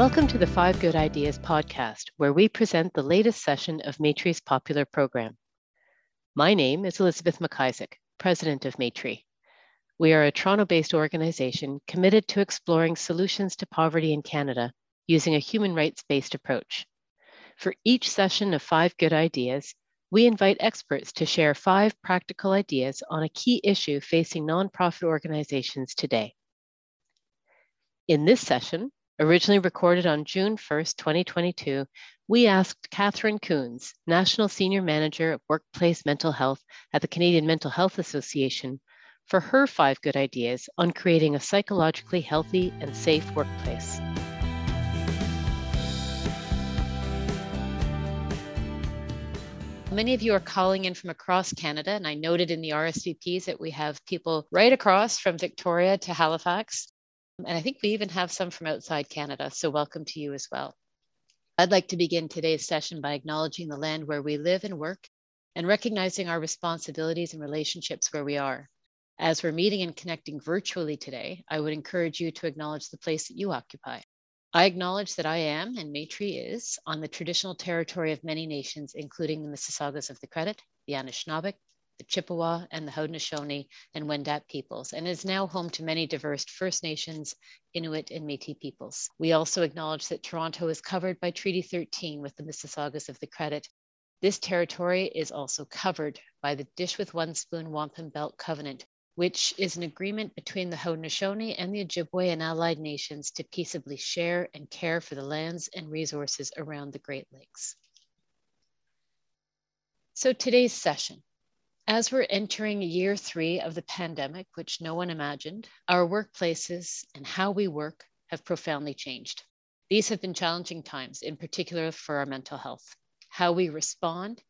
Welcome to the Five Good Ideas podcast, where we present the latest session of Maytree's popular program. My name is Elizabeth McIsaac, president of Maitre. We are a Toronto based organization committed to exploring solutions to poverty in Canada using a human rights based approach. For each session of Five Good Ideas, we invite experts to share five practical ideas on a key issue facing nonprofit organizations today. In this session, originally recorded on June 1st, 2022, we asked Catherine Coons, National Senior Manager of Workplace Mental Health at the Canadian Mental Health Association, for her five good ideas on creating a psychologically healthy and safe workplace. Many of you are calling in from across Canada, and I noted in the RSVPs that we have people right across from Victoria to Halifax. And I think we even have some from outside Canada, so welcome to you as well. I'd like to begin today's session by acknowledging the land where we live and work and recognizing our responsibilities and relationships where we are. As we're meeting and connecting virtually today, I would encourage you to acknowledge the place that you occupy. I acknowledge that I am, and Maytree is, on the traditional territory of many nations, including the Mississaugas of the Credit, the Anishinaabeg, the Chippewa, and the Haudenosaunee and Wendat peoples, and is now home to many diverse First Nations, Inuit, and Métis peoples. We also acknowledge that Toronto is covered by Treaty 13 with the Mississaugas of the Credit. This territory is also covered by the Dish with One Spoon Wampum Belt Covenant, which is an agreement between the Haudenosaunee and the Ojibwe and allied nations to peaceably share and care for the lands and resources around the Great Lakes. So today's session, as we're entering year three of the pandemic, which no one imagined, our workplaces and how we work have profoundly changed. These have been challenging times, in particular for our mental health. How we respond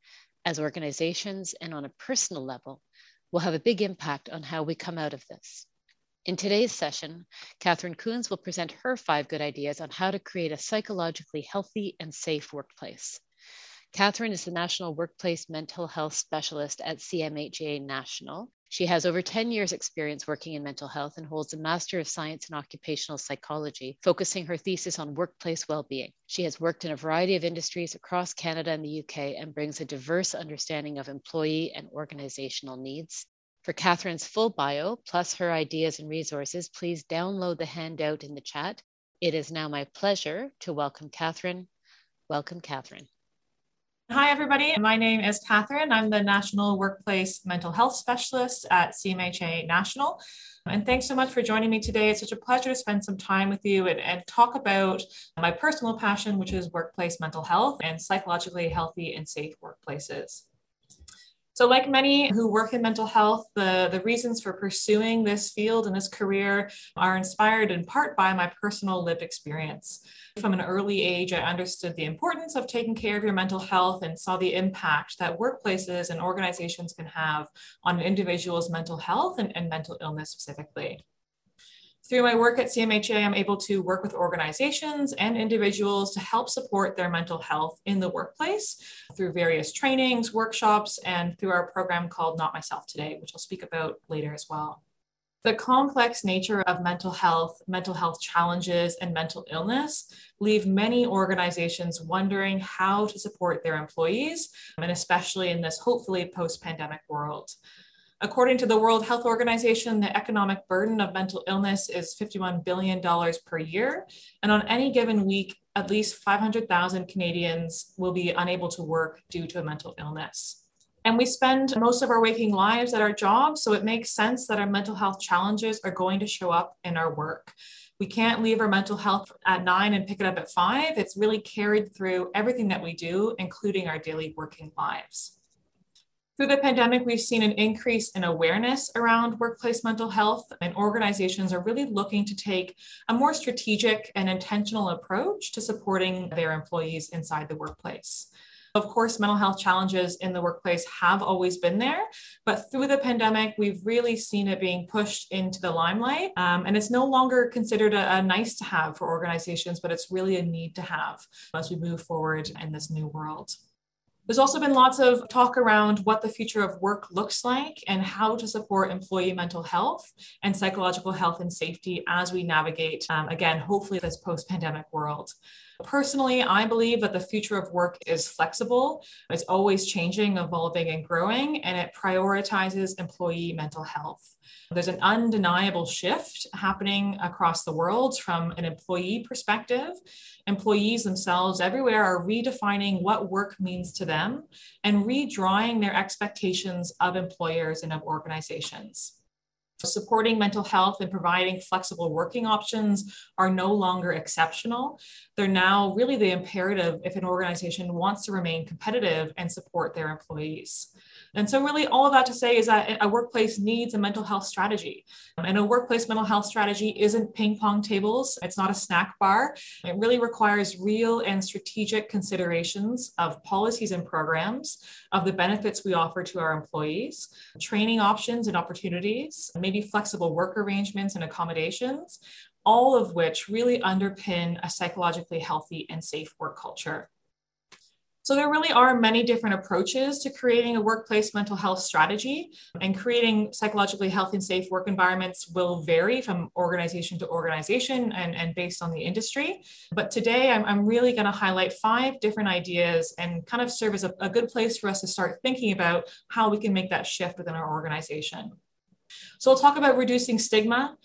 as organizations and on a personal level will have a big impact on how we come out of this. In today's session, Catherine Coons will present her five good ideas on how to create a psychologically healthy and safe workplace. Catherine is the National Workplace Mental Health Specialist at CMHA National. She has over 10 years experience working in mental health and holds a Master of Science in Occupational Psychology, focusing her thesis on workplace well-being. She has worked in a variety of industries across Canada and the UK and brings a diverse understanding of employee and organizational needs. For Catherine's full bio, plus her ideas and resources, please download the handout in the chat. It is now my pleasure to welcome Catherine. Welcome, Catherine. Hi, everybody. My name is Catherine. I'm the National Workplace Mental Health Specialist at CMHA National. And thanks so much for joining me today. It's such a pleasure to spend some time with you and, and talk about my personal passion, which is workplace mental health and psychologically healthy and safe workplaces. So, like many who work in mental health, the, the reasons for pursuing this field and this career are inspired in part by my personal lived experience. From an early age, I understood the importance of taking care of your mental health and saw the impact that workplaces and organizations can have on an individual's mental health and, and mental illness specifically. Through my work at CMHA, I'm able to work with organizations and individuals to help support their mental health in the workplace through various trainings, workshops, and through our program called Not Myself Today, which I'll speak about later as well. The complex nature of mental health, mental health challenges, and mental illness leave many organizations wondering how to support their employees, and especially in this hopefully post pandemic world. According to the World Health Organization, the economic burden of mental illness is $51 billion per year. And on any given week, at least 500,000 Canadians will be unable to work due to a mental illness. And we spend most of our waking lives at our jobs, so it makes sense that our mental health challenges are going to show up in our work. We can't leave our mental health at nine and pick it up at five. It's really carried through everything that we do, including our daily working lives. Through the pandemic, we've seen an increase in awareness around workplace mental health, and organizations are really looking to take a more strategic and intentional approach to supporting their employees inside the workplace. Of course, mental health challenges in the workplace have always been there, but through the pandemic, we've really seen it being pushed into the limelight. Um, and it's no longer considered a, a nice to have for organizations, but it's really a need to have as we move forward in this new world. There's also been lots of talk around what the future of work looks like and how to support employee mental health and psychological health and safety as we navigate, um, again, hopefully, this post pandemic world. Personally, I believe that the future of work is flexible. It's always changing, evolving, and growing, and it prioritizes employee mental health. There's an undeniable shift happening across the world from an employee perspective. Employees themselves everywhere are redefining what work means to them and redrawing their expectations of employers and of organizations. Supporting mental health and providing flexible working options are no longer exceptional. They're now really the imperative if an organization wants to remain competitive and support their employees. And so, really, all of that to say is that a workplace needs a mental health strategy. And a workplace mental health strategy isn't ping pong tables, it's not a snack bar. It really requires real and strategic considerations of policies and programs, of the benefits we offer to our employees, training options and opportunities, maybe flexible work arrangements and accommodations, all of which really underpin a psychologically healthy and safe work culture. So there really are many different approaches to creating a workplace mental health strategy and creating psychologically healthy and safe work environments will vary from organization to organization and, and based on the industry. But today I'm, I'm really going to highlight five different ideas and kind of serve as a, a good place for us to start thinking about how we can make that shift within our organization. So we'll talk about reducing stigma,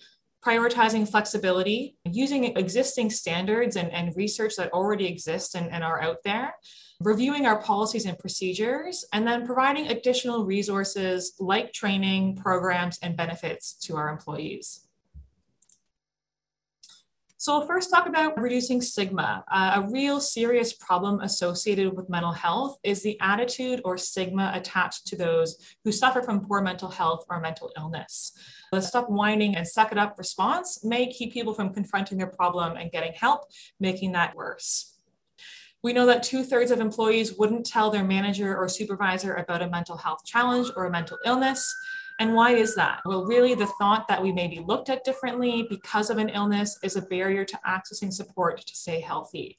prioritizing flexibility, using existing standards and, and research that already exists and, and are out there, reviewing our policies and procedures, and then providing additional resources like training, programs, and benefits to our employees. So we'll first talk about reducing stigma. Uh, a real serious problem associated with mental health is the attitude or stigma attached to those who suffer from poor mental health or mental illness. The stop whining and suck it up response may keep people from confronting their problem and getting help, making that worse. We know that two thirds of employees wouldn't tell their manager or supervisor about a mental health challenge or a mental illness. And why is that? Well, really, the thought that we may be looked at differently because of an illness is a barrier to accessing support to stay healthy.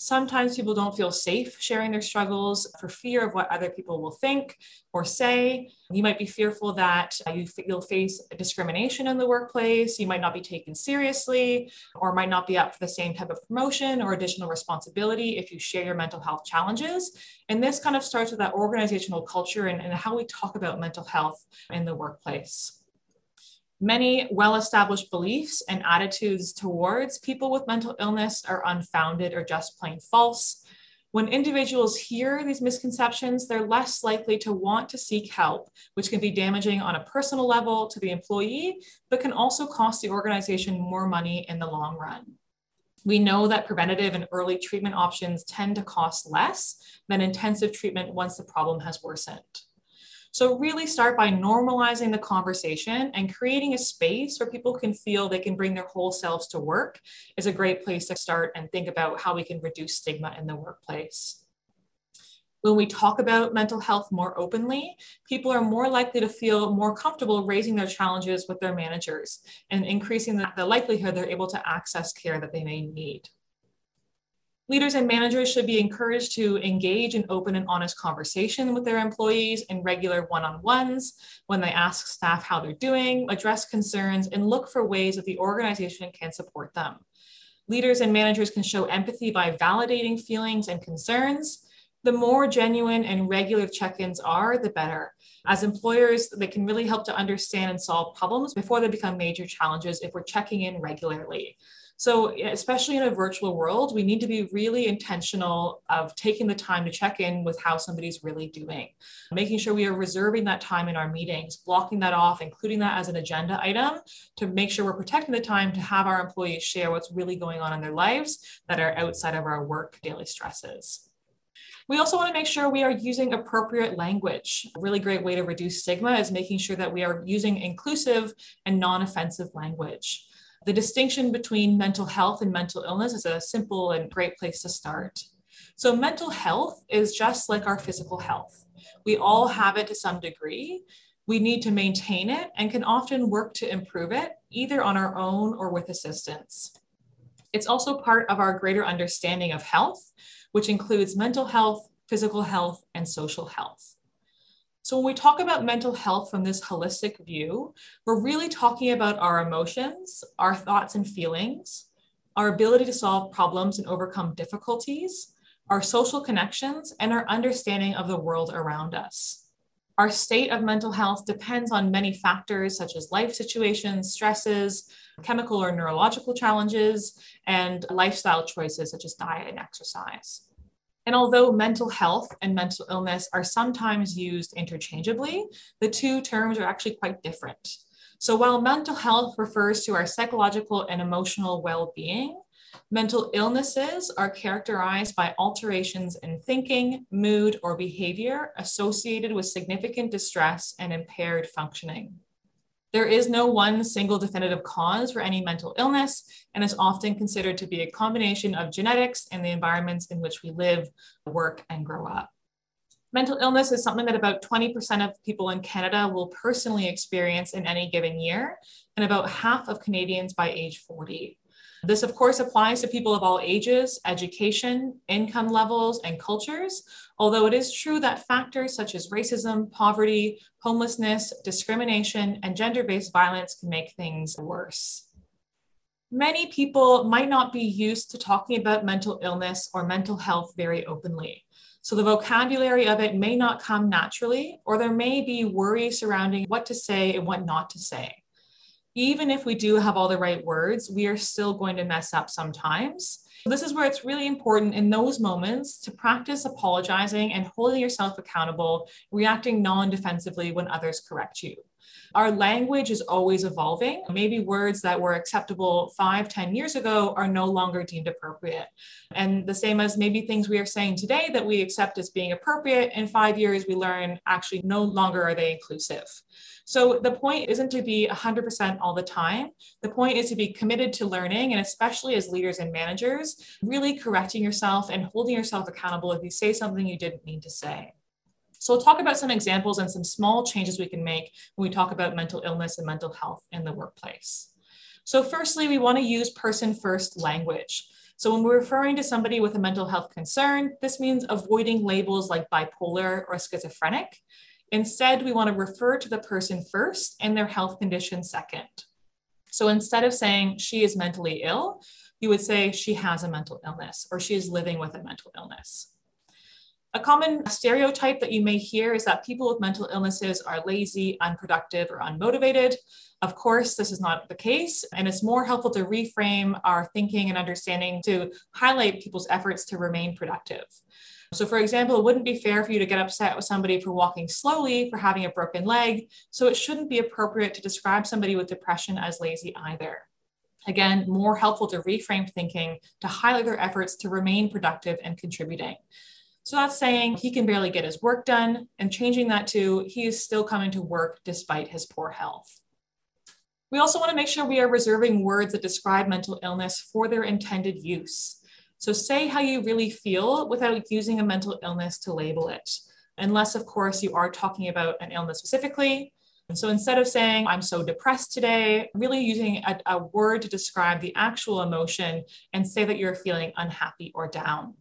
Sometimes people don't feel safe sharing their struggles for fear of what other people will think or say. You might be fearful that uh, you, will face discrimination in the workplace. You might not be taken seriously or might not be up for the same type of promotion or additional responsibility if you share your mental health challenges. And this kind of starts with that organizational culture and, and how we talk about mental health in the workplace. Many well established beliefs and attitudes towards people with mental illness are unfounded or just plain false. When individuals hear these misconceptions, they're less likely to want to seek help, which can be damaging on a personal level to the employee, but can also cost the organization more money in the long run. We know that preventative and early treatment options tend to cost less than intensive treatment once the problem has worsened. So really start by normalizing the conversation and creating a space where people can feel they can bring their whole selves to work is a great place to start and think about how we can reduce stigma in the workplace. When we talk about mental health more openly, people are more likely to feel more comfortable raising their challenges with their managers and increasing the, the likelihood they're able to access care that they may need. Leaders and managers should be encouraged to engage in open and honest conversation with their employees in regular one on ones when they ask staff how they're doing, address concerns, and look for ways that the organization can support them. Leaders and managers can show empathy by validating feelings and concerns. The more genuine and regular check ins are, the better. As employers, they can really help to understand and solve problems before they become major challenges if we're checking in regularly. So, especially in a virtual world, we need to be really intentional of taking the time to check in with how somebody's really doing, making sure we are reserving that time in our meetings, blocking that off, including that as an agenda item to make sure we're protecting the time to have our employees share what's really going on in their lives that are outside of our work daily stresses. We also want to make sure we are using appropriate language. A really great way to reduce stigma is making sure that we are using inclusive and non offensive language. The distinction between mental health and mental illness is a simple and great place to start. So, mental health is just like our physical health. We all have it to some degree. We need to maintain it and can often work to improve it, either on our own or with assistance. It's also part of our greater understanding of health, which includes mental health, physical health, and social health. So when we talk about mental health from this holistic view, we're really talking about our emotions, our thoughts and feelings, our ability to solve problems and overcome difficulties, our social connections, and our understanding of the world around us. Our state of mental health depends on many factors such as life situations, stresses, chemical or neurological challenges, and lifestyle choices such as diet and exercise. And although mental health and mental illness are sometimes used interchangeably, the two terms are actually quite different. So while mental health refers to our psychological and emotional well being, mental illnesses are characterized by alterations in thinking, mood, or behavior associated with significant distress and impaired functioning. There is no one single definitive cause for any mental illness and is often considered to be a combination of genetics and the environments in which we live, work, and grow up. Mental illness is something that about 20% of people in Canada will personally experience in any given year, and about half of Canadians by age 40. This, of course, applies to people of all ages, education, income levels, and cultures, although it is true that factors such as racism, poverty, homelessness, discrimination, and gender based violence can make things worse. Many people might not be used to talking about mental illness or mental health very openly. So the vocabulary of it may not come naturally, or there may be worry surrounding what to say and what not to say even if we do have all the right words, we are still going to mess up sometimes. This is where it's really important in those moments to practice apologizing and holding yourself accountable, reacting non defensively when others correct you. Our language is always evolving. Maybe words that were acceptable five, ten years ago are no longer deemed appropriate. And the same as maybe things we are saying today that we accept as being appropriate, in five years, we learn actually no longer are they inclusive. So the point isn't to be 100% all the time. The point is to be committed to learning, and especially as leaders and managers, really correcting yourself and holding yourself accountable if you say something you didn't mean to say. So we'll talk about some examples and some small changes we can make when we talk about mental illness and mental health in the workplace. So firstly, we wanna use person first language. So when we're referring to somebody with a mental health concern, this means avoiding labels like bipolar or schizophrenic. Instead, we wanna refer to the person first and their health condition second. So instead of saying she is mentally ill, you would say she has a mental illness or she is living with a mental illness. A common stereotype that you may hear is that people with mental illnesses are lazy, unproductive, or unmotivated. Of course, this is not the case, and it's more helpful to reframe our thinking and understanding to highlight people's efforts to remain productive. So, for example, it wouldn't be fair for you to get upset with somebody for walking slowly, for having a broken leg. So, it shouldn't be appropriate to describe somebody with depression as lazy either. Again, more helpful to reframe thinking to highlight their efforts to remain productive and contributing. So that's saying he can barely get his work done and changing that to he is still coming to work despite his poor health. We also want to make sure we are reserving words that describe mental illness for their intended use. So say how you really feel without using a mental illness to label it, unless, of course, you are talking about an illness specifically. And so instead of saying, I'm so depressed today, really using a, a word to describe the actual emotion and say that you're feeling unhappy or down.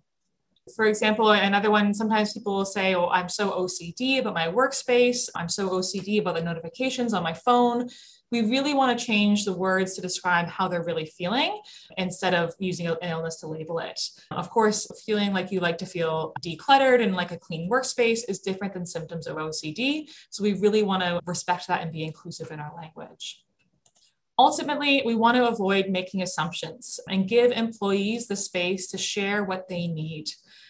For example, another one, sometimes people will say, Oh, I'm so OCD about my workspace. I'm so OCD about the notifications on my phone. We really want to change the words to describe how they're really feeling instead of using an illness to label it. Of course, feeling like you like to feel decluttered and like a clean workspace is different than symptoms of OCD. So we really want to respect that and be inclusive in our language. Ultimately, we want to avoid making assumptions and give employees the space to share what they need.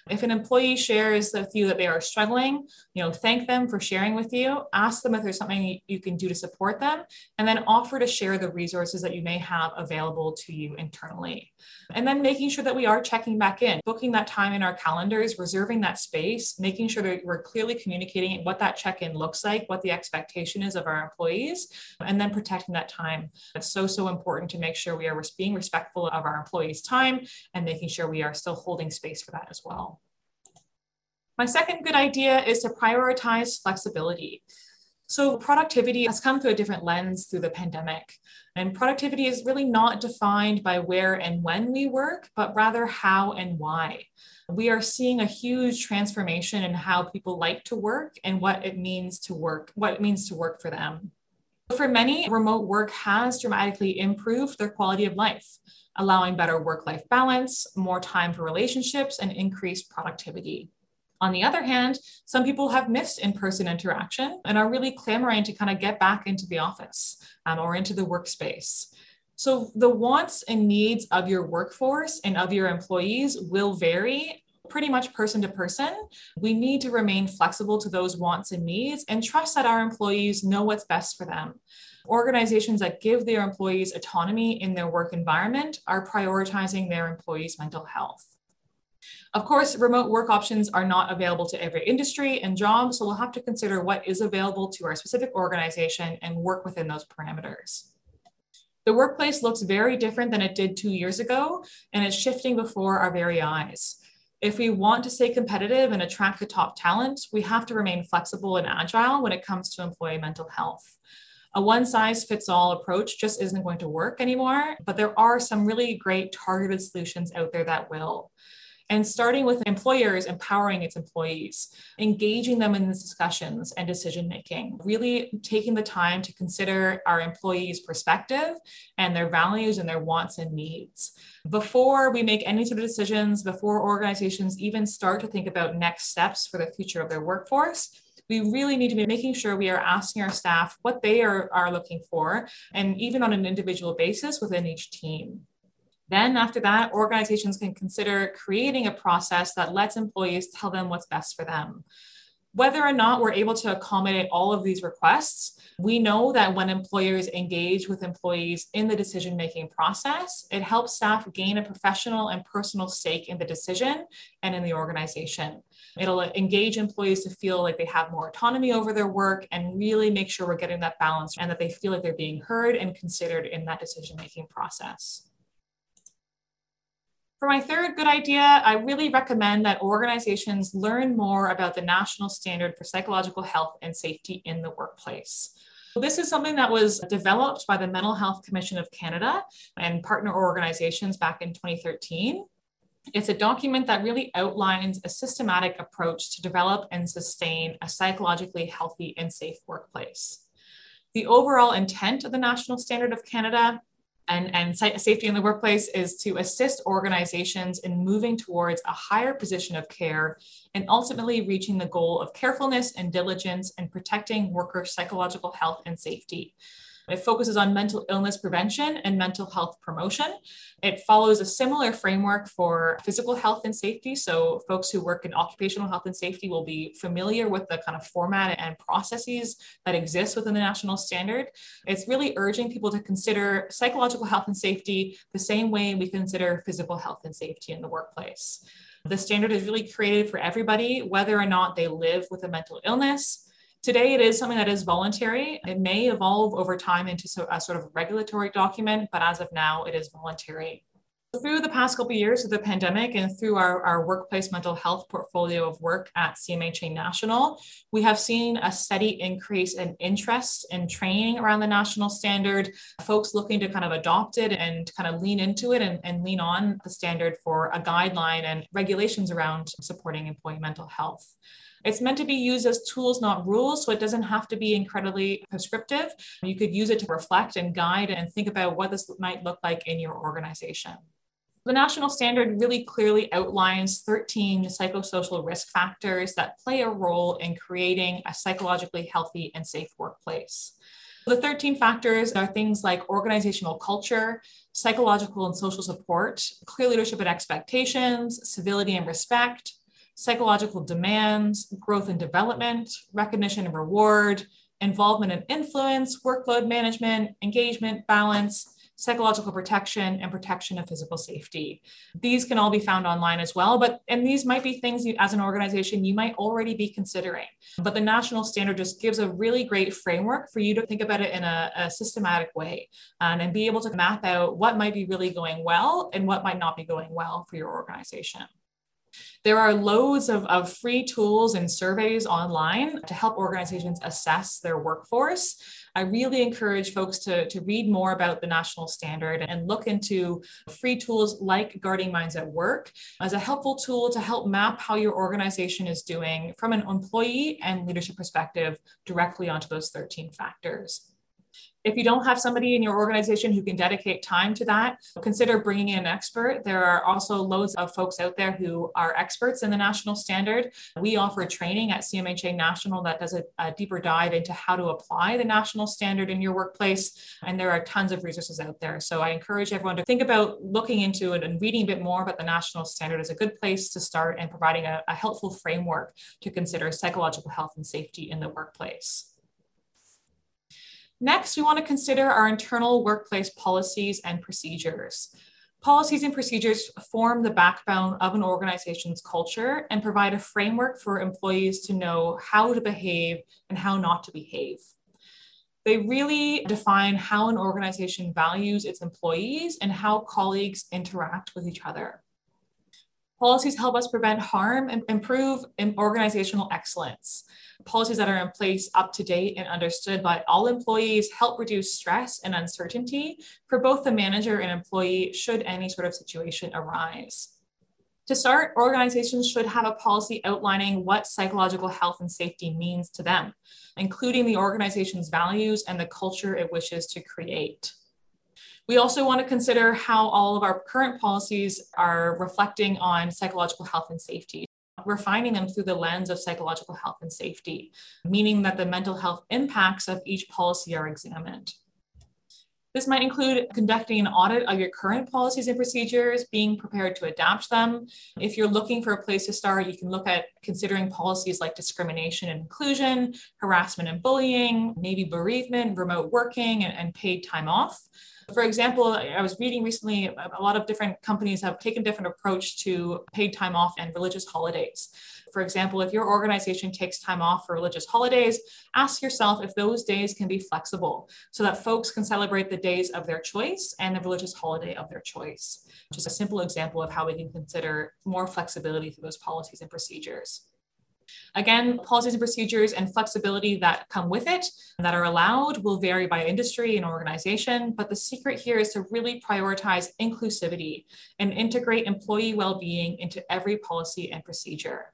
If an employee shares with you that they are struggling, you know, thank them for sharing with you. Ask them if there's something you can do to support them, and then offer to share the resources that you may have available to you internally. And then making sure that we are checking back in, booking that time in our calendars, reserving that space, making sure that we're clearly communicating what that check in looks like, what the expectation is of our employees, and then protecting that time. It's so, so important to make sure we are being respectful of our employees' time and making sure we are still holding space for that as well. My second good idea is to prioritize flexibility. So, productivity has come through a different lens through the pandemic. And productivity is really not defined by where and when we work, but rather how and why. We are seeing a huge transformation in how people like to work and what it means to work, what it means to work for them. For many, remote work has dramatically improved their quality of life, allowing better work life balance, more time for relationships, and increased productivity. On the other hand, some people have missed in person interaction and are really clamoring to kind of get back into the office um, or into the workspace. So, the wants and needs of your workforce and of your employees will vary pretty much person to person. We need to remain flexible to those wants and needs and trust that our employees know what's best for them. Organizations that give their employees autonomy in their work environment are prioritizing their employees' mental health. Of course, remote work options are not available to every industry and job, so we'll have to consider what is available to our specific organization and work within those parameters. The workplace looks very different than it did two years ago, and it's shifting before our very eyes. If we want to stay competitive and attract the top talent, we have to remain flexible and agile when it comes to employee mental health. A one size fits all approach just isn't going to work anymore, but there are some really great targeted solutions out there that will and starting with employers empowering its employees, engaging them in the discussions and decision making, really taking the time to consider our employees' perspective and their values and their wants and needs. Before we make any sort of decisions, before organizations even start to think about next steps for the future of their workforce, we really need to be making sure we are asking our staff what they are, are looking for, and even on an individual basis within each team. Then, after that, organizations can consider creating a process that lets employees tell them what's best for them. Whether or not we're able to accommodate all of these requests, we know that when employers engage with employees in the decision making process, it helps staff gain a professional and personal stake in the decision and in the organization. It'll engage employees to feel like they have more autonomy over their work and really make sure we're getting that balance and that they feel like they're being heard and considered in that decision making process. For my third good idea, I really recommend that organizations learn more about the national standard for psychological health and safety in the workplace. This is something that was developed by the Mental Health Commission of Canada and partner organizations back in 2013. It's a document that really outlines a systematic approach to develop and sustain a psychologically healthy and safe workplace. The overall intent of the National Standard of Canada and, and safety in the workplace is to assist organizations in moving towards a higher position of care and ultimately reaching the goal of carefulness and diligence in protecting workers' psychological health and safety. It focuses on mental illness prevention and mental health promotion. It follows a similar framework for physical health and safety. So, folks who work in occupational health and safety will be familiar with the kind of format and processes that exist within the national standard. It's really urging people to consider psychological health and safety the same way we consider physical health and safety in the workplace. The standard is really created for everybody, whether or not they live with a mental illness, Today, it is something that is voluntary. It may evolve over time into a sort of regulatory document, but as of now, it is voluntary. Through the past couple of years of the pandemic and through our, our workplace mental health portfolio of work at CMHA National, we have seen a steady increase in interest in training around the national standard, folks looking to kind of adopt it and kind of lean into it and, and lean on the standard for a guideline and regulations around supporting employee mental health. It's meant to be used as tools, not rules. So it doesn't have to be incredibly prescriptive. You could use it to reflect and guide and think about what this might look like in your organization. The national standard really clearly outlines 13 psychosocial risk factors that play a role in creating a psychologically healthy and safe workplace. The 13 factors are things like organizational culture, psychological and social support, clear leadership and expectations, civility and respect, psychological demands, growth and development, recognition and reward, involvement and influence, workload management, engagement, balance, psychological protection, and protection of physical safety. These can all be found online as well, but and these might be things you, as an organization you might already be considering. But the national standard just gives a really great framework for you to think about it in a, a systematic way um, and be able to map out what might be really going well and what might not be going well for your organization. There are loads of, of free tools and surveys online to help organizations assess their workforce. I really encourage folks to, to read more about the national standard and look into free tools like Guarding Minds at Work as a helpful tool to help map how your organization is doing from an employee and leadership perspective directly onto those 13 factors. If you don't have somebody in your organization who can dedicate time to that, consider bringing in an expert. There are also loads of folks out there who are experts in the national standard. We offer training at CMHA National that does a, a deeper dive into how to apply the national standard in your workplace. And there are tons of resources out there. So I encourage everyone to think about looking into it and reading a bit more about the national standard is a good place to start and providing a, a helpful framework to consider psychological health and safety in the workplace. Next, we want to consider our internal workplace policies and procedures. Policies and procedures form the backbone of an organization's culture and provide a framework for employees to know how to behave and how not to behave. They really define how an organization values its employees and how colleagues interact with each other. Policies help us prevent harm and improve organizational excellence. Policies that are in place up to date and understood by all employees help reduce stress and uncertainty for both the manager and employee should any sort of situation arise. To start, organizations should have a policy outlining what psychological health and safety means to them, including the organization's values and the culture it wishes to create. We also want to consider how all of our current policies are reflecting on psychological health and safety. Refining them through the lens of psychological health and safety, meaning that the mental health impacts of each policy are examined. This might include conducting an audit of your current policies and procedures, being prepared to adapt them. If you're looking for a place to start, you can look at considering policies like discrimination and inclusion, harassment and bullying, maybe bereavement, remote working, and, and paid time off. For example, I was reading recently a lot of different companies have taken different approach to paid time off and religious holidays. For example, if your organization takes time off for religious holidays, ask yourself if those days can be flexible so that folks can celebrate the days of their choice and the religious holiday of their choice. Just a simple example of how we can consider more flexibility through those policies and procedures. Again, policies and procedures and flexibility that come with it that are allowed will vary by industry and organization, but the secret here is to really prioritize inclusivity and integrate employee well-being into every policy and procedure.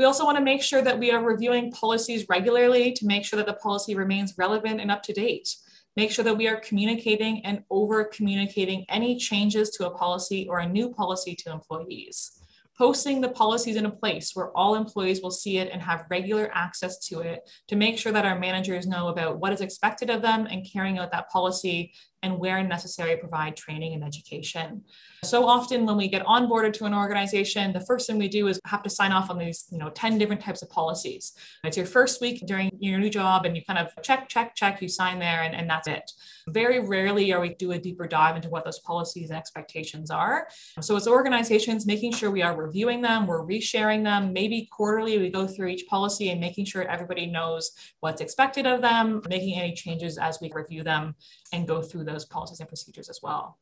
We also want to make sure that we are reviewing policies regularly to make sure that the policy remains relevant and up to date. Make sure that we are communicating and over communicating any changes to a policy or a new policy to employees posting the policies in a place where all employees will see it and have regular access to it to make sure that our managers know about what is expected of them and carrying out that policy and where necessary provide training and education. So often when we get onboarded to an organization, the first thing we do is have to sign off on these, you know, 10 different types of policies. It's your first week during your new job and you kind of check, check, check, you sign there and, and that's it. Very rarely are we do a deeper dive into what those policies and expectations are. So as organizations, making sure we are reviewing them, we're resharing them, maybe quarterly we go through each policy and making sure everybody knows what's expected of them, making any changes as we review them and go through those policies and procedures as well.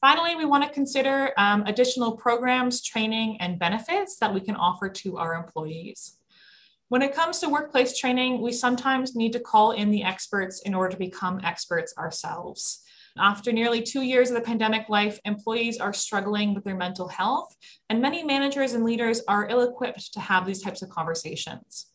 Finally, we want to consider um, additional programs, training, and benefits that we can offer to our employees. When it comes to workplace training, we sometimes need to call in the experts in order to become experts ourselves. After nearly two years of the pandemic life, employees are struggling with their mental health, and many managers and leaders are ill equipped to have these types of conversations.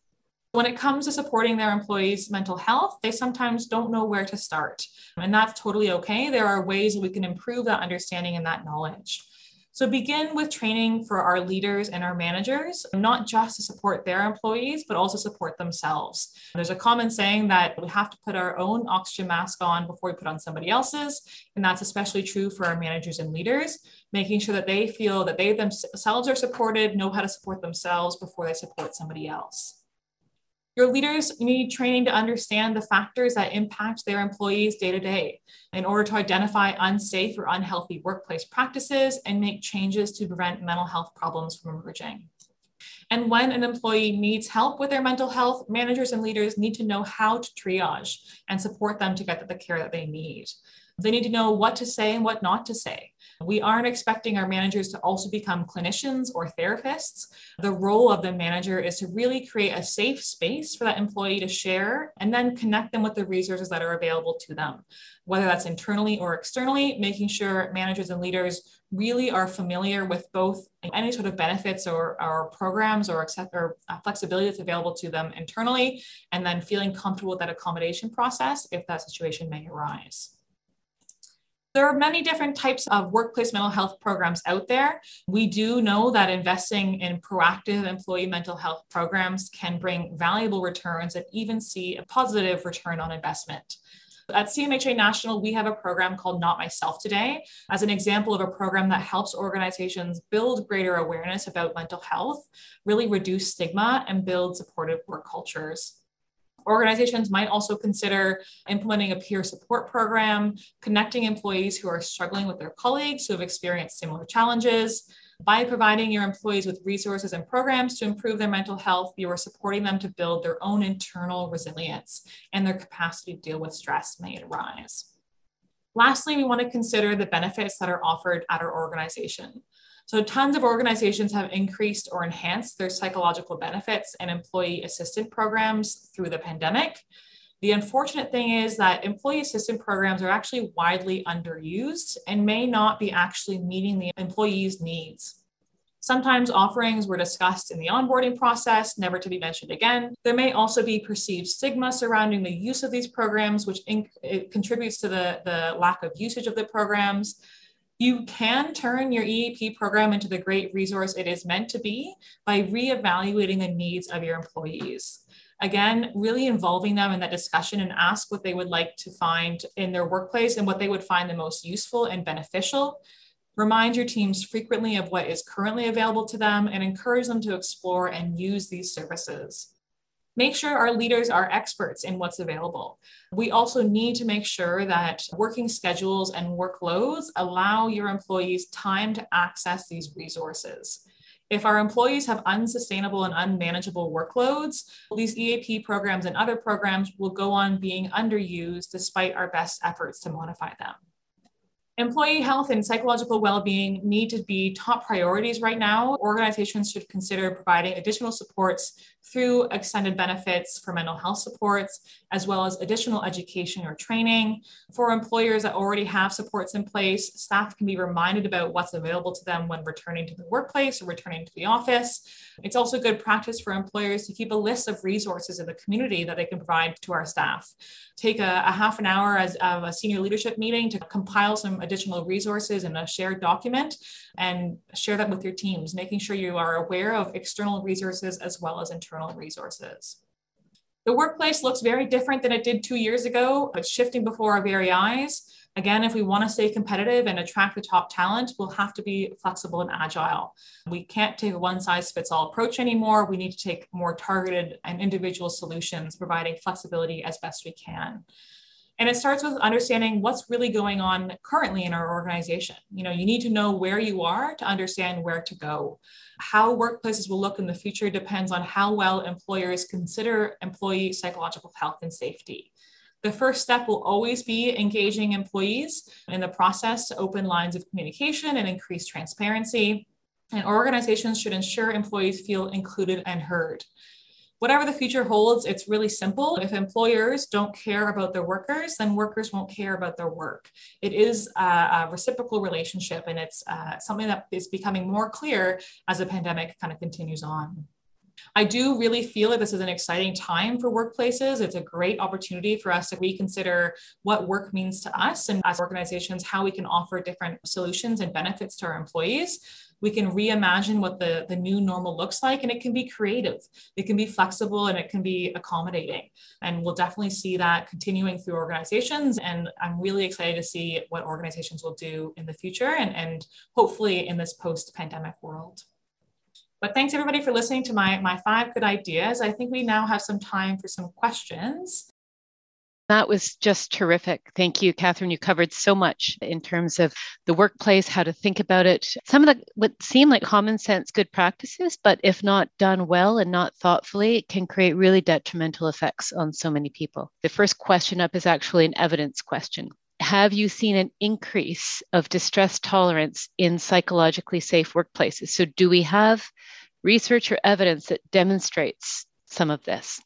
When it comes to supporting their employees' mental health, they sometimes don't know where to start. And that's totally okay. There are ways that we can improve that understanding and that knowledge. So begin with training for our leaders and our managers, not just to support their employees, but also support themselves. There's a common saying that we have to put our own oxygen mask on before we put on somebody else's. And that's especially true for our managers and leaders, making sure that they feel that they themselves are supported, know how to support themselves before they support somebody else. Your leaders need training to understand the factors that impact their employees day to day in order to identify unsafe or unhealthy workplace practices and make changes to prevent mental health problems from emerging. And when an employee needs help with their mental health, managers and leaders need to know how to triage and support them to get the care that they need. They need to know what to say and what not to say. We aren't expecting our managers to also become clinicians or therapists. The role of the manager is to really create a safe space for that employee to share and then connect them with the resources that are available to them, whether that's internally or externally, making sure managers and leaders really are familiar with both any sort of benefits or, or programs or, accept, or uh, flexibility that's available to them internally, and then feeling comfortable with that accommodation process if that situation may arise. There are many different types of workplace mental health programs out there. We do know that investing in proactive employee mental health programs can bring valuable returns and even see a positive return on investment. At CMHA National, we have a program called Not Myself Today as an example of a program that helps organizations build greater awareness about mental health, really reduce stigma, and build supportive work cultures. Organizations might also consider implementing a peer support program, connecting employees who are struggling with their colleagues who have experienced similar challenges, by providing your employees with resources and programs to improve their mental health, you are supporting them to build their own internal resilience and their capacity to deal with stress may arise. Lastly, we want to consider the benefits that are offered at our organization. So, tons of organizations have increased or enhanced their psychological benefits and employee assistant programs through the pandemic. The unfortunate thing is that employee assistant programs are actually widely underused and may not be actually meeting the employee's needs. Sometimes offerings were discussed in the onboarding process, never to be mentioned again. There may also be perceived stigma surrounding the use of these programs, which contributes to the, the lack of usage of the programs. You can turn your EAP program into the great resource it is meant to be by reevaluating the needs of your employees again, really involving them in that discussion and ask what they would like to find in their workplace and what they would find the most useful and beneficial. Remind your teams frequently of what is currently available to them and encourage them to explore and use these services. Make sure our leaders are experts in what's available. We also need to make sure that working schedules and workloads allow your employees time to access these resources. If our employees have unsustainable and unmanageable workloads, these EAP programs and other programs will go on being underused despite our best efforts to modify them. Employee health and psychological well being need to be top priorities right now. Organizations should consider providing additional supports through extended benefits for mental health supports, as well as additional education or training. For employers that already have supports in place, staff can be reminded about what's available to them when returning to the workplace or returning to the office. It's also good practice for employers to keep a list of resources in the community that they can provide to our staff. Take a, a half an hour as of a senior leadership meeting to compile some additional resources in a shared document and share that with your teams, making sure you are aware of external resources as well as internal internal resources. The workplace looks very different than it did two years ago. It's shifting before our very eyes. Again, if we want to stay competitive and attract the top talent, we'll have to be flexible and agile. We can't take a one size fits all approach anymore. We need to take more targeted and individual solutions, providing flexibility as best we can. And it starts with understanding what's really going on currently in our organization. You know, you need to know where you are to understand where to go. How workplaces will look in the future depends on how well employers consider employee psychological health and safety. The first step will always be engaging employees in the process to open lines of communication and increase transparency. And organizations should ensure employees feel included and heard whatever the future holds, it's really simple. If employers don't care about their workers, then workers won't care about their work. It is a, a reciprocal relationship, and it's uh, something that is becoming more clear as the pandemic kind of continues on. I do really feel that this is an exciting time for workplaces. It's a great opportunity for us to reconsider what work means to us and as organizations, how we can offer different solutions and benefits to our employees we can reimagine what the, the new normal looks like and it can be creative it can be flexible and it can be accommodating and we'll definitely see that continuing through organizations and i'm really excited to see what organizations will do in the future and, and hopefully in this post-pandemic world but thanks everybody for listening to my, my five good ideas. I think we now have some time for some questions. That was just terrific. Thank you, Catherine. You covered so much in terms of the workplace, how to think about it. Some of the what seem like common sense good practices, but if not done well and not thoughtfully, it can create really detrimental effects on so many people. The first question up is actually an evidence question. have you seen an increase of distress tolerance in psychologically safe workplaces? So, do we have research or evidence that demonstrates some of this?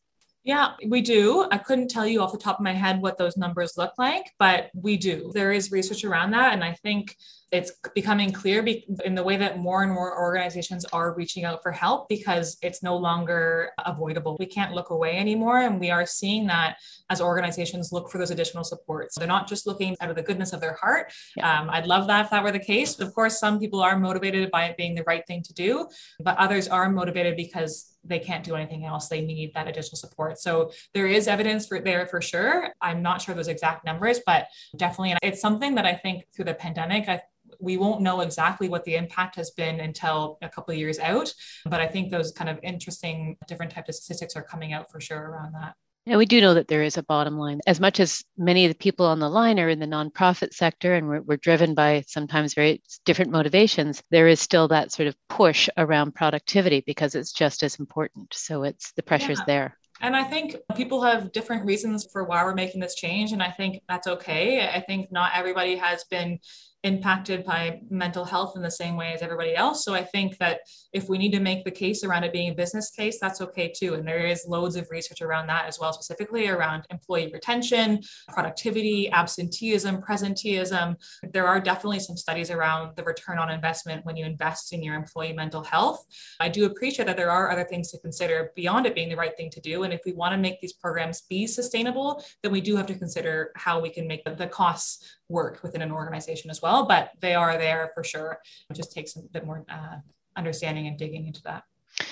Yeah, we do. I couldn't tell you off the top of my head what those numbers look like, but we do. There is research around that. And I think it's becoming clear in the way that more and more organizations are reaching out for help because it's no longer avoidable. We can't look away anymore. And we are seeing that as organizations look for those additional supports. They're not just looking out of the goodness of their heart. Yeah. Um, I'd love that if that were the case. Of course, some people are motivated by it being the right thing to do, but others are motivated because they can't do anything else. They need that additional support. So there is evidence for there for sure. I'm not sure those exact numbers, but definitely it's something that I think through the pandemic, I we won't know exactly what the impact has been until a couple of years out. But I think those kind of interesting different types of statistics are coming out for sure around that. Yeah, we do know that there is a bottom line. As much as many of the people on the line are in the nonprofit sector and we're, we're, driven by sometimes very different motivations, there is still that sort of push around productivity because it's just as important. So it's the pressure's yeah. there. And I think people have different reasons for why we're making this change. And I think that's okay. I think not everybody has been impacted by mental health in the same way as everybody else. So I think that if we need to make the case around it being a business case, that's okay too. And there is loads of research around that as well, specifically around employee retention, productivity, absenteeism, presenteeism. There are definitely some studies around the return on investment when you invest in your employee mental health. I do appreciate that there are other things to consider beyond it being the right thing to do. And if we want to make these programs be sustainable, then we do have to consider how we can make the costs work within an organization as well, but they are there for sure. It just takes a bit more uh, understanding and digging into that.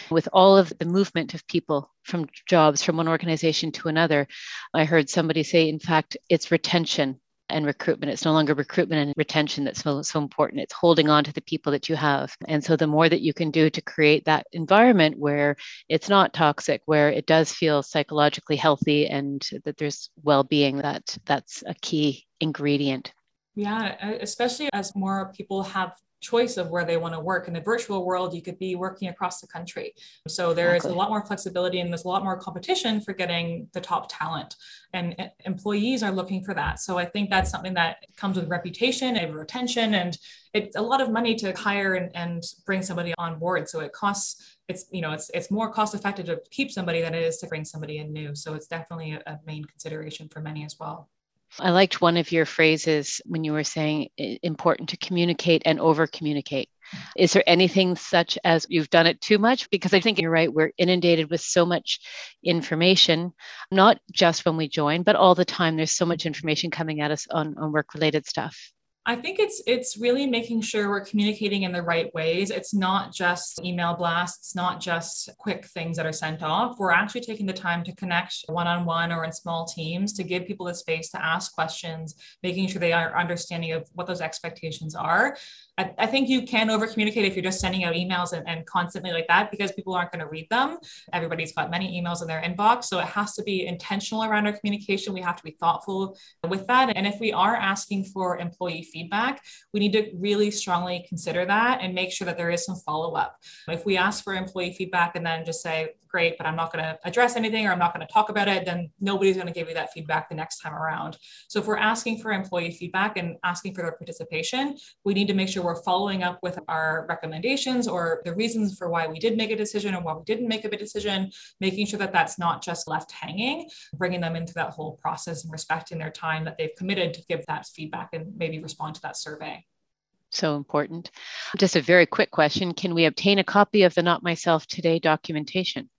With all of the movement of people from jobs from one organization to another, I heard somebody say, in fact, it's retention and recruitment. It's no longer recruitment and retention that's so, so important. It's holding on to the people that you have. And so the more that you can do to create that environment where it's not toxic, where it does feel psychologically healthy and that there's well-being, that that's a key ingredient. Yeah, especially as more people have choice of where they want to work. In the virtual world, you could be working across the country. So there exactly. is a lot more flexibility and there's a lot more competition for getting the top talent. And eh, employees are looking for that. So I think that's something that comes with reputation and retention. And it's a lot of money to hire and, and bring somebody on board. So it costs it's you know it's it's more cost effective to keep somebody than it is to bring somebody in new so it's definitely a, a main consideration for many as well I liked one of your phrases when you were saying important to communicate and over communicate. Is there anything such as you've done it too much? Because I think you're right, we're inundated with so much information, not just when we join, but all the time. There's so much information coming at us on, on work related stuff. I think it's it's really making sure we're communicating in the right ways. It's not just email blasts, not just quick things that are sent off. We're actually taking the time to connect one-on-one or in small teams to give people the space to ask questions, making sure they are understanding of what those expectations are. I, I think you can over communicate if you're just sending out emails and, and constantly like that because people aren't going to read them. Everybody's got many emails in their inbox. So it has to be intentional around our communication. We have to be thoughtful with that. And if we are asking for employee feedback, we need to really strongly consider that and make sure that there is some follow up. If we ask for employee feedback and then just say, great, but I'm not going to address anything or I'm not going to talk about it, then nobody's going to give you that feedback the next time around. So if we're asking for employee feedback and asking for their participation, we need to make sure we're following up with our recommendations or the reasons for why we did make a decision and why we didn't make a decision, making sure that that's not just left hanging, bringing them into that whole process and respecting their time that they've committed to give that feedback and maybe respond to that survey so important. Just a very quick question Can we obtain a copy of the Not Myself Today documentation?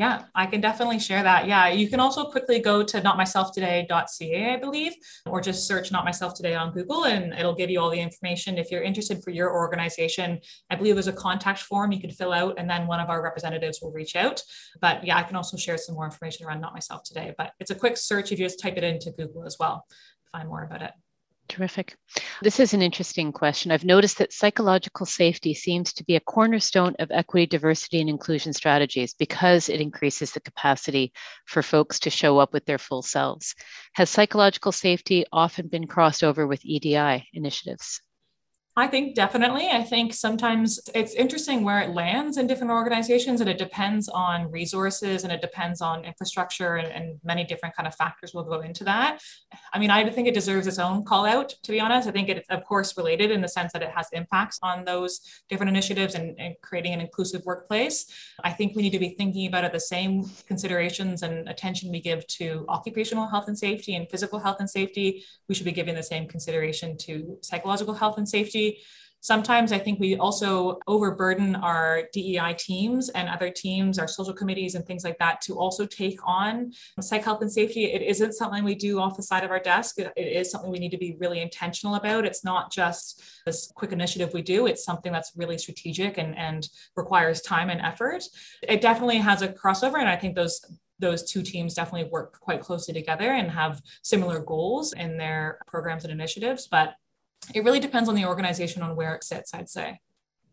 Yeah, I can definitely share that. Yeah, you can also quickly go to notmyselftoday.ca, I believe, or just search Not Myself Today on Google and it'll give you all the information. If you're interested for your organization, I believe there's a contact form you can fill out and then one of our representatives will reach out. But yeah, I can also share some more information around Not Myself Today. But it's a quick search if you just type it into Google as well, find more about it. Terrific. This is an interesting question. I've noticed that psychological safety seems to be a cornerstone of equity, diversity, and inclusion strategies because it increases the capacity for folks to show up with their full selves. Has psychological safety often been crossed over with EDI initiatives? I think definitely. I think sometimes it's interesting where it lands in different organizations and it depends on resources and it depends on infrastructure and, and, many different kind of factors will go into that. I mean, I think it deserves its own call out, to be honest. I think it's of course related in the sense that it has impacts on those different initiatives and, and creating an inclusive workplace. I think we need to be thinking about it the same considerations and attention we give to occupational health and safety and physical health and safety. We should be giving the same consideration to psychological health and safety Sometimes I think we also overburden our DEI teams and other teams, our social committees and things like that to also take on psych health and safety. It isn't something we do off the side of our desk. It is something we need to be really intentional about. It's not just this quick initiative we do, it's something that's really strategic and, and requires time and effort. It definitely has a crossover. And I think those those two teams definitely work quite closely together and have similar goals in their programs and initiatives. But it really depends on the organization on where it sits, I'd say.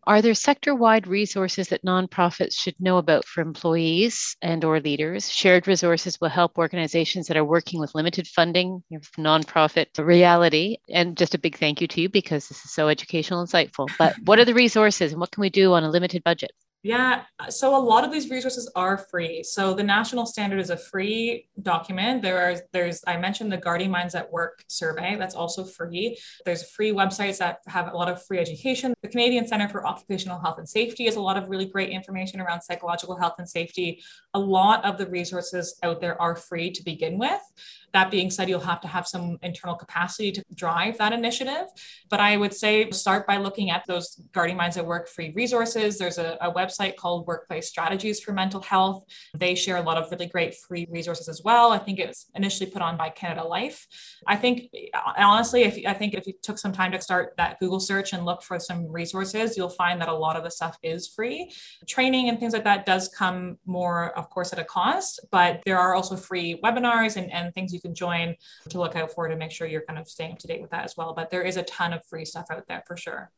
Are there sector-wide resources that nonprofits should know about for employees and or leaders? Shared resources will help organizations that are working with limited funding, nonprofit reality. And just a big thank you to you because this is so educational and insightful. But what are the resources and what can we do on a limited budget? Yeah, so a lot of these resources are free. So the national standard is a free document. There are there's I mentioned the Guarding Minds at Work survey that's also free. There's free websites that have a lot of free education. The Canadian Center for Occupational Health and Safety has a lot of really great information around psychological health and safety. A lot of the resources out there are free to begin with. That being said, you'll have to have some internal capacity to drive that initiative. But I would say start by looking at those Guarding Minds at Work free resources. There's a, a website called Workplace Strategies for Mental Health. They share a lot of really great free resources as well. I think it was initially put on by Canada Life. I think honestly, if I think if you took some time to start that Google search and look for some resources, you'll find that a lot of the stuff is free. Training and things like that does come more, of course, at a cost, but there are also free webinars and, and things you can can join to look out for to make sure you're kind of staying up to date with that as well. But there is a ton of free stuff out there for sure.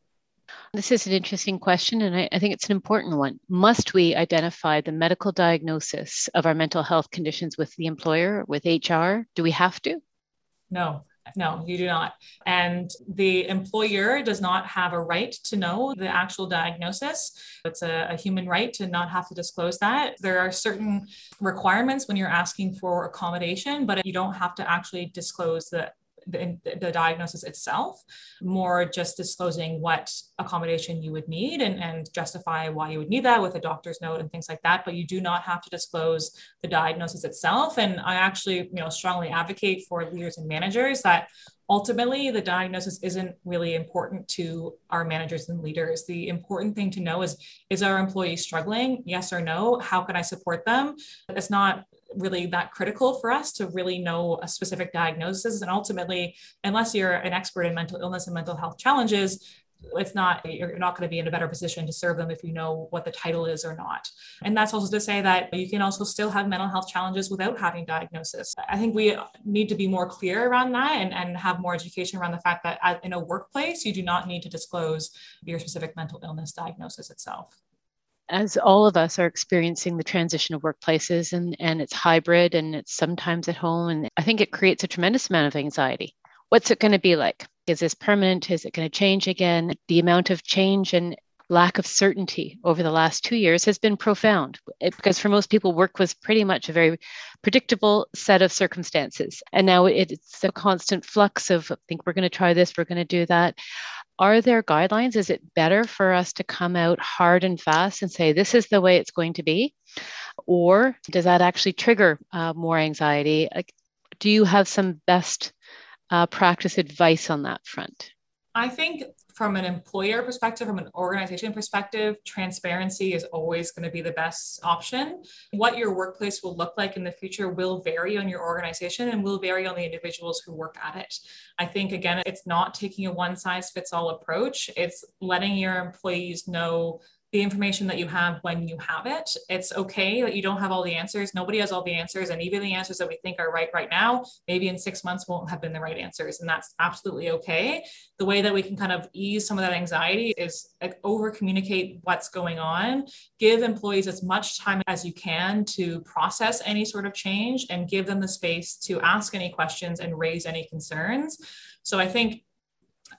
This is an interesting question, and I, I, think it's an important one. Must we identify the medical diagnosis of our mental health conditions with the employer, with HR? Do we have to? No, no, you do not. And the employer does not have a right to know the actual diagnosis. It's a, a, human right to not have to disclose that. There are certain requirements when you're asking for accommodation, but you don't have to actually disclose the the, the, diagnosis itself, more just disclosing what accommodation you would need and, and justify why you would need that with a doctor's note and things like that. But you do not have to disclose the diagnosis itself. And I actually, you know, strongly advocate for leaders and managers that ultimately the diagnosis isn't really important to our managers and leaders the important thing to know is is our employee struggling yes or no how can i support them it's not really that critical for us to really know a specific diagnosis. And ultimately, unless you're an expert in mental illness and mental health challenges, it's not you're not going to be in a better position to serve them if you know what the title is or not. And that's also to say that you can also still have mental health challenges without having diagnosis. I think we need to be more clear around that and, and have more education around the fact that in a workplace you do not need to disclose your specific mental illness diagnosis itself as all of us are experiencing the transition of workplaces and, and it's hybrid and it's sometimes at home. And I think it creates a tremendous amount of anxiety. What's it going to be like? Is this permanent? Is it going to change again? The amount of change and lack of certainty over the last two years has been profound it, because for most people, work was pretty much a very predictable set of circumstances. And now it, it's a constant flux of, I think we're going to try this, we're going to do that are there guidelines? Is it better for us to come out hard and fast and say, this is the way it's going to be? Or does that actually trigger uh, more anxiety? do you have some best uh, practice advice on that front? I think from an employer perspective, from an organization perspective, transparency is always going to be the best option. What your workplace will look like in the future will vary on your organization and will vary on the individuals who work at it. I think, again, it's not taking a one size fits all approach, it's letting your employees know the information that you have when you have it. It's okay that you don't have all the answers. Nobody has all the answers. And even the answers that we think are right right now, maybe in six months won't have been the right answers. And that's absolutely okay. The way that we can kind of ease some of that anxiety is like over communicate what's going on, give employees as much time as you can to process any sort of change and give them the space to ask any questions and raise any concerns. So I think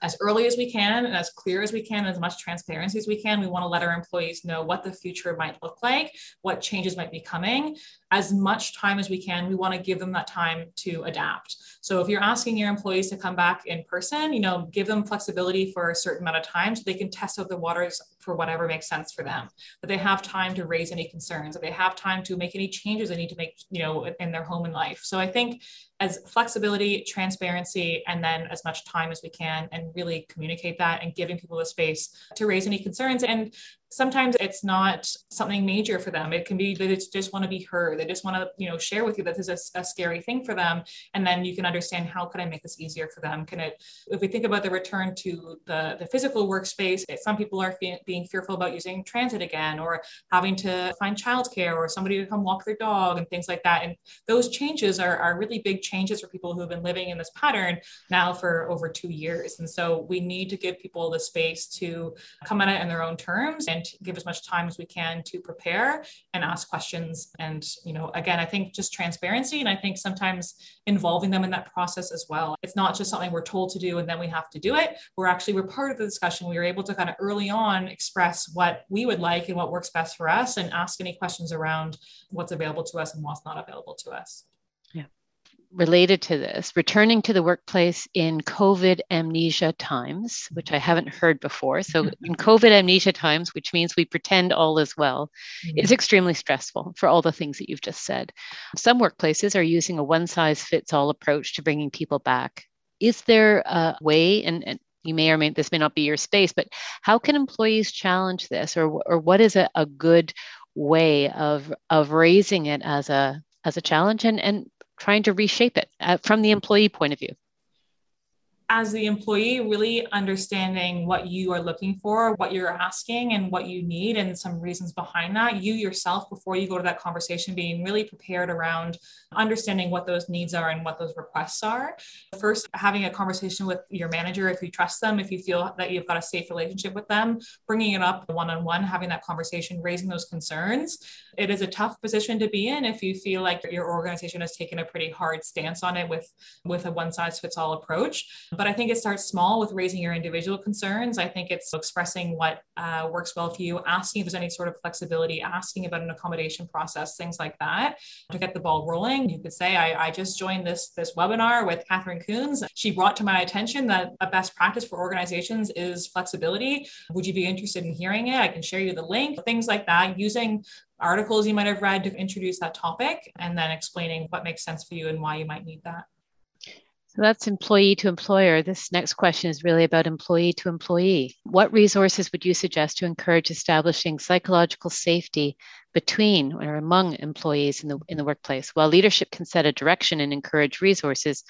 as early as we can and as clear as we can, as much transparency as we can. We want to let our employees know what the future might look like, what changes might be coming. As much time as we can, we want to give them that time to adapt. So if you're asking your employees to come back in person, you know, give them flexibility for a certain amount of time so they can test out the waters for whatever makes sense for them. that they have time to raise any concerns, that they have time to make any changes they need to make, you know, in their home and life. So I think as flexibility, transparency, and then as much time as we can, and really communicate that and giving people the space to raise any concerns. And sometimes it's not something major for them. It can be that they just want to be heard. They just want to, you know, share with you that this is a, a, scary thing for them. And then you can understand how could I make this easier for them? Can it, if we think about the return to the, the physical workspace, some people are fe- being fearful about using transit again or having to find childcare or somebody to come walk their dog and things like that. And those changes are, are really big changes for people who have been living in this pattern now for over two years. And so we need to give people the space to come at it in their own terms and give as much time as we can to prepare and ask questions. And, you know, again, I think just transparency and I think sometimes involving them in that process as well. It's not just something we're told to do and then we have to do it. We're actually, we're part of the discussion. We were able to kind of early on express what we would like and what works best for us and ask any questions around what's available to us and what's not available to us related to this, returning to the workplace in COVID amnesia times, which I haven't heard before. So, in COVID amnesia times, which means we pretend all is well, mm-hmm. is extremely stressful for all the things that you've just said. Some workplaces are using a one size fits all approach to bringing people back. Is there a way, and, and you may or may this may not be your space, but how can employees challenge this, or or what is a, a good way of of raising it as a as a challenge and and trying to reshape it uh, from the employee point of view as the employee, really understanding what you are looking for, what you're asking, and what you need, and some reasons behind that. You yourself, before you go to that conversation, being really prepared around understanding what those needs are and what those requests are. First, having a conversation with your manager if you trust them, if you feel that you've got a safe relationship with them, bringing it up one on one, having that conversation, raising those concerns. It is a tough position to be in if you feel like your organization has taken a pretty hard stance on it with, with a one size fits all approach but I think it starts small with raising your individual concerns. I think it's expressing what uh, works well for you, asking if there's any sort of flexibility, asking about an accommodation process, things like that to get the ball rolling. You could say, I, I just joined this, this webinar with Catherine Coons. She brought to my attention that a best practice for organizations is flexibility. Would you be interested in hearing it? I can share you the link, things like that, using articles you might have read to introduce that topic and then explaining what makes sense for you and why you might need that. So that's employee to employer. This next question is really about employee to employee. What resources would you suggest to encourage establishing psychological safety between or among employees in the, in the workplace? While leadership can set a direction and encourage resources,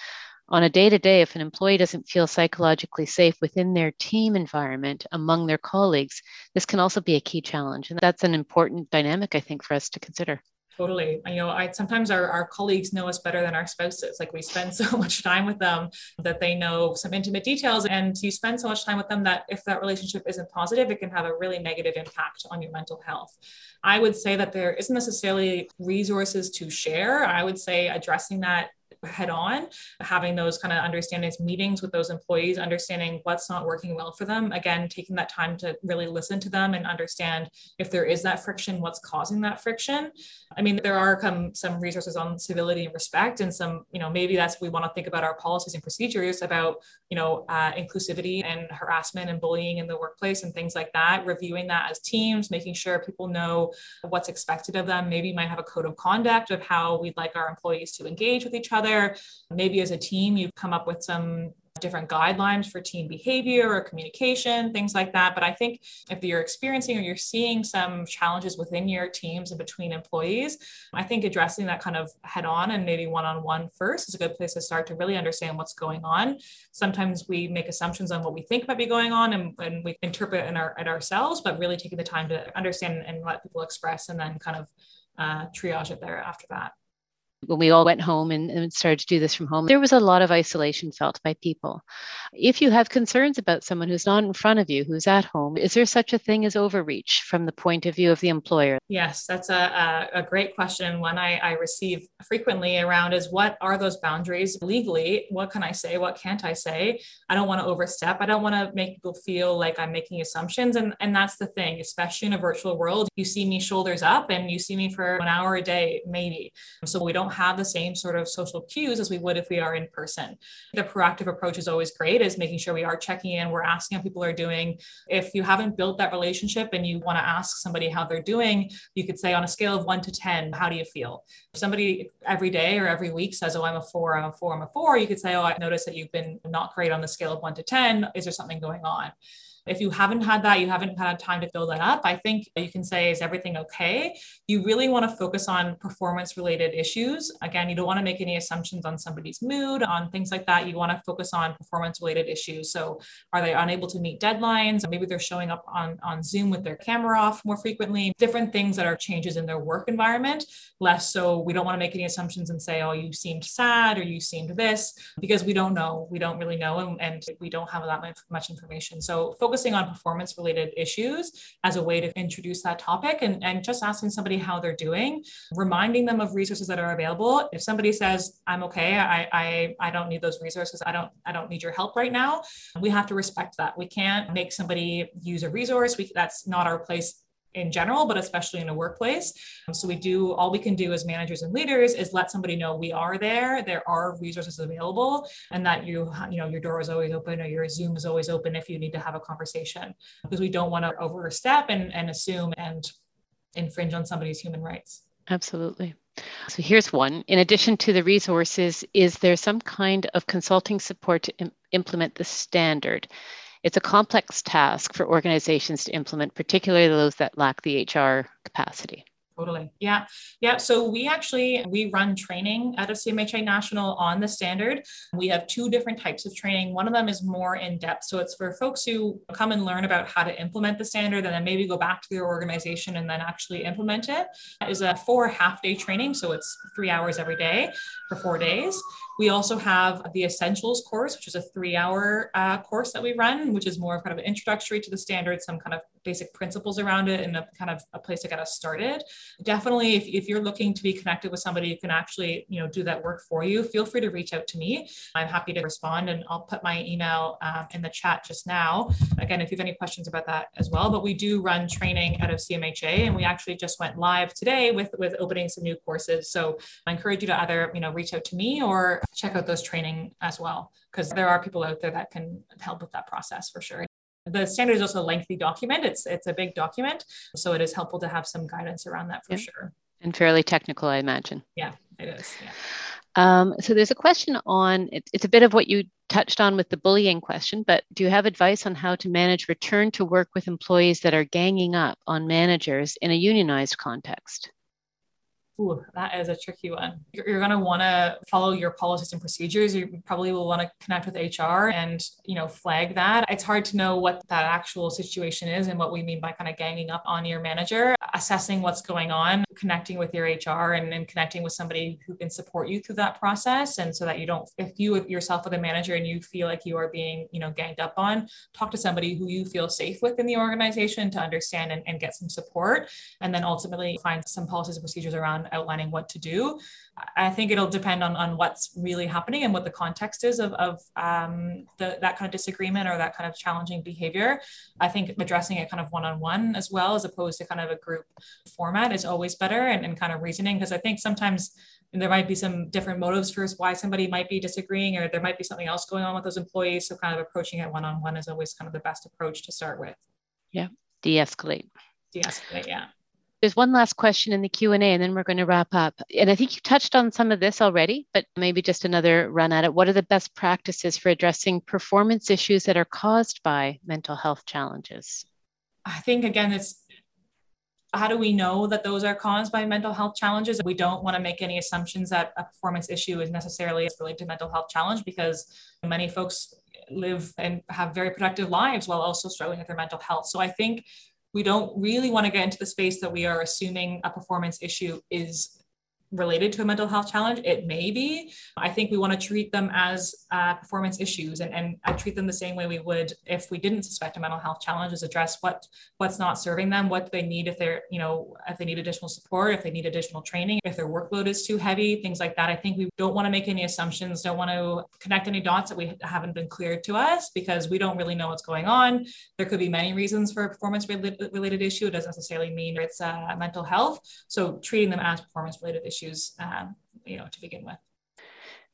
on a day to day, if an employee doesn't feel psychologically safe within their team environment among their colleagues, this can also be a key challenge. And that's an important dynamic, I think, for us to consider. Totally. You know, I sometimes our, our colleagues know us better than our spouses. Like we spend so much time with them that they know some intimate details. And you spend so much time with them that if that relationship isn't positive, it can have a really negative impact on your mental health. I would say that there isn't necessarily resources to share. I would say addressing that head on, having those kind of understandings, meetings with those employees, understanding what's not working well for them. Again, taking that time to really listen to them and understand if there is that friction, what's causing that friction. I mean, there are come some resources on civility and respect, and some, you know, maybe that's we want to think about our policies and procedures about, you know, uh, inclusivity and harassment and bullying in the workplace and things like that. Reviewing that as teams, making sure people know what's expected of them. Maybe might have a code of conduct of how we'd like our employees to engage with each other Maybe as a team, you've come up with some different guidelines for team behavior or communication, things like that. But I think if you're experiencing or you're seeing some challenges within your teams and between employees, I think addressing that kind of head on and maybe one on one first is a good place to start to really understand what's going on. Sometimes we make assumptions on what we think might be going on and, and we interpret in our, at ourselves, but really taking the time to understand and let people express and then kind of uh, triage it there after that. When we all went home and, and, started to do this from home, there was a lot of isolation felt by people. If you have concerns about someone who's not in front of you, who's at home, is there such a thing as overreach from the point of view of the employer? Yes, that's a, a, a great question. One I, I receive frequently around is what are those boundaries legally? What can I say? What can't I say? I don't want to overstep. I don't want to make people feel like I'm making assumptions. And, and that's the thing, especially in a virtual world. You see me shoulders up and you see me for an hour a day, maybe. So we don't have the same sort of social cues as we would if we are in person. The proactive approach is always great, is making sure we are checking in, we're asking how people are doing. If you haven't built that relationship and you want to ask somebody how they're doing, you could say on a scale of one to 10, how do you feel? If somebody every day or every week says, Oh, I'm a four, I'm a four, I'm a four, you could say, Oh, I noticed that you've been not great on the scale of one to 10. Is there something going on? If you haven't had that, you haven't had time to build that up, I think you can say, is everything okay? You really want to focus on performance related issues. Again, you don't want to make any assumptions on somebody's mood, on things like that. You want to focus on performance related issues. So are they unable to meet deadlines? Maybe they're showing up on, on Zoom with their camera off more frequently, different things that are changes in their work environment. Less so we don't want to make any assumptions and say, oh, you seemed sad or you seemed this, because we don't know. We don't really know and, and we don't have that much information. So focus focusing on performance related issues as a way to introduce that topic and, and just asking somebody how they're doing, reminding them of resources that are available. If somebody says, I'm okay, I, I, I don't need those resources, I don't, I don't need your help right now, we have to respect that. We can't make somebody use a resource. We, that's not our place in general, but especially in a workplace. Um, so we do all we can do as managers and leaders is let somebody know we are there. There are resources available, and that you you know your door is always open or your Zoom is always open if you need to have a conversation because we don't want to overstep and, and assume and infringe on somebody's human rights. Absolutely. So here's one. In addition to the resources, is there some kind of consulting support to Im- implement the standard? It's a complex task for organizations to implement, particularly those that lack the HR capacity. Totally. Yeah. Yeah. So we actually we run training out of CMHA National on the standard. We have two different types of training. One of them is more in depth. So it's for folks who come and learn about how to implement the standard and then maybe go back to their organization and then actually implement it. It is a four half day training. So it's three hours every day for four days. We also have the Essentials course, which is a three hour uh, course that we run, which is more kind of an introductory to the standard, some kind of basic principles around it, and a kind of a place to get us started. Definitely, if, if you're looking to be connected with somebody who can actually you know do that work for you, feel free to reach out to me. I'm happy to respond, and I'll put my email um, in the chat just now. Again, if you have any questions about that as well, but we do run training out of CMHA, and we actually just went live today with with opening some new courses. So I encourage you to either you know reach out to me or check out those training as well, because there are people out there that can help with that process for sure. The standard is also a lengthy document. It's it's a big document, so it is helpful to have some guidance around that for yeah. sure. And fairly technical, I imagine. Yeah, it is. Yeah. Um, so there's a question on it, it's a bit of what you touched on with the bullying question, but do you have advice on how to manage return to work with employees that are ganging up on managers in a unionized context? Ooh, that is a tricky one. You're, you're going to want to follow your policies and procedures. You probably will want to connect with HR and, you know, flag that. It's hard to know what that actual situation is and what we mean by kind of ganging up on your manager, assessing what's going on, connecting with your HR and, and connecting with somebody who can support you through that process. And so that you don't, if you yourself with a manager and you feel like you are being, you know, ganged up on, talk to somebody who you feel safe with in the organization to understand and, and get some support. And then ultimately find some policies and procedures around outlining what to do. I think it'll depend on, on what's really happening and what the context is of, of um, the, that kind of disagreement or that kind of challenging behavior. I think addressing it kind of one-on-one as well, as opposed to kind of a group format is always better and, and kind of reasoning. Because I think sometimes there might be some different motives for why somebody might be disagreeing or there might be something else going on with those employees. So kind of approaching it one-on-one is always kind of the best approach to start with. Yeah, de-escalate. De-escalate, yeah. There's one last question in the Q&A and then we're going to wrap up. And I think you touched on some of this already, but maybe just another run at it. What are the best practices for addressing performance issues that are caused by mental health challenges? I think again it's how do we know that those are caused by mental health challenges? We don't want to make any assumptions that a performance issue is necessarily related to mental health challenge because many folks live and have very productive lives while also struggling with their mental health. So I think we don't really want to get into the space that we are assuming a performance issue is related to a mental health challenge it may be. I think we want to treat them as uh, performance issues and, and I treat them the same way we would if we didn't suspect a mental health challenge is address what what's not serving them what they need if they're you know if they need additional support if they need additional training if their workload is too heavy things like that. I think we don't want to make any assumptions don't want to connect any dots that we haven't been cleared to us because we don't really know what's going on. There could be many reasons for a performance related issue. It doesn't necessarily mean it's uh, mental health. So treating them as performance related issues issues, um, you know, to begin with.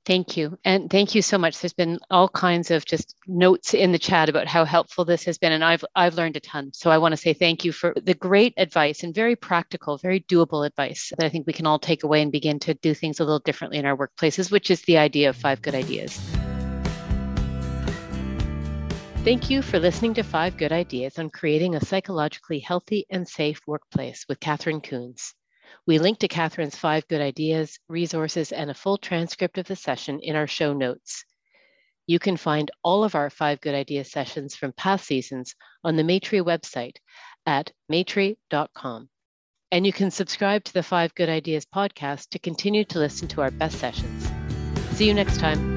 Thank you. And thank you so much. There's been all kinds of just notes in the chat about how helpful this has been. And I've, I've learned a ton. So I want to say thank you for the great advice and very practical, very doable advice that I think we can all take away and begin to do things a little differently in our workplaces, which is the idea of five good ideas. Thank you for listening to Five Good Ideas on creating a psychologically healthy and safe workplace with Catherine Coons. We link to Catherine's five good ideas, resources, and a full transcript of the session in our show notes. You can find all of our five good ideas sessions from past seasons on the Maytree website at maytree.com. And you can subscribe to the Five Good Ideas podcast to continue to listen to our best sessions. See you next time.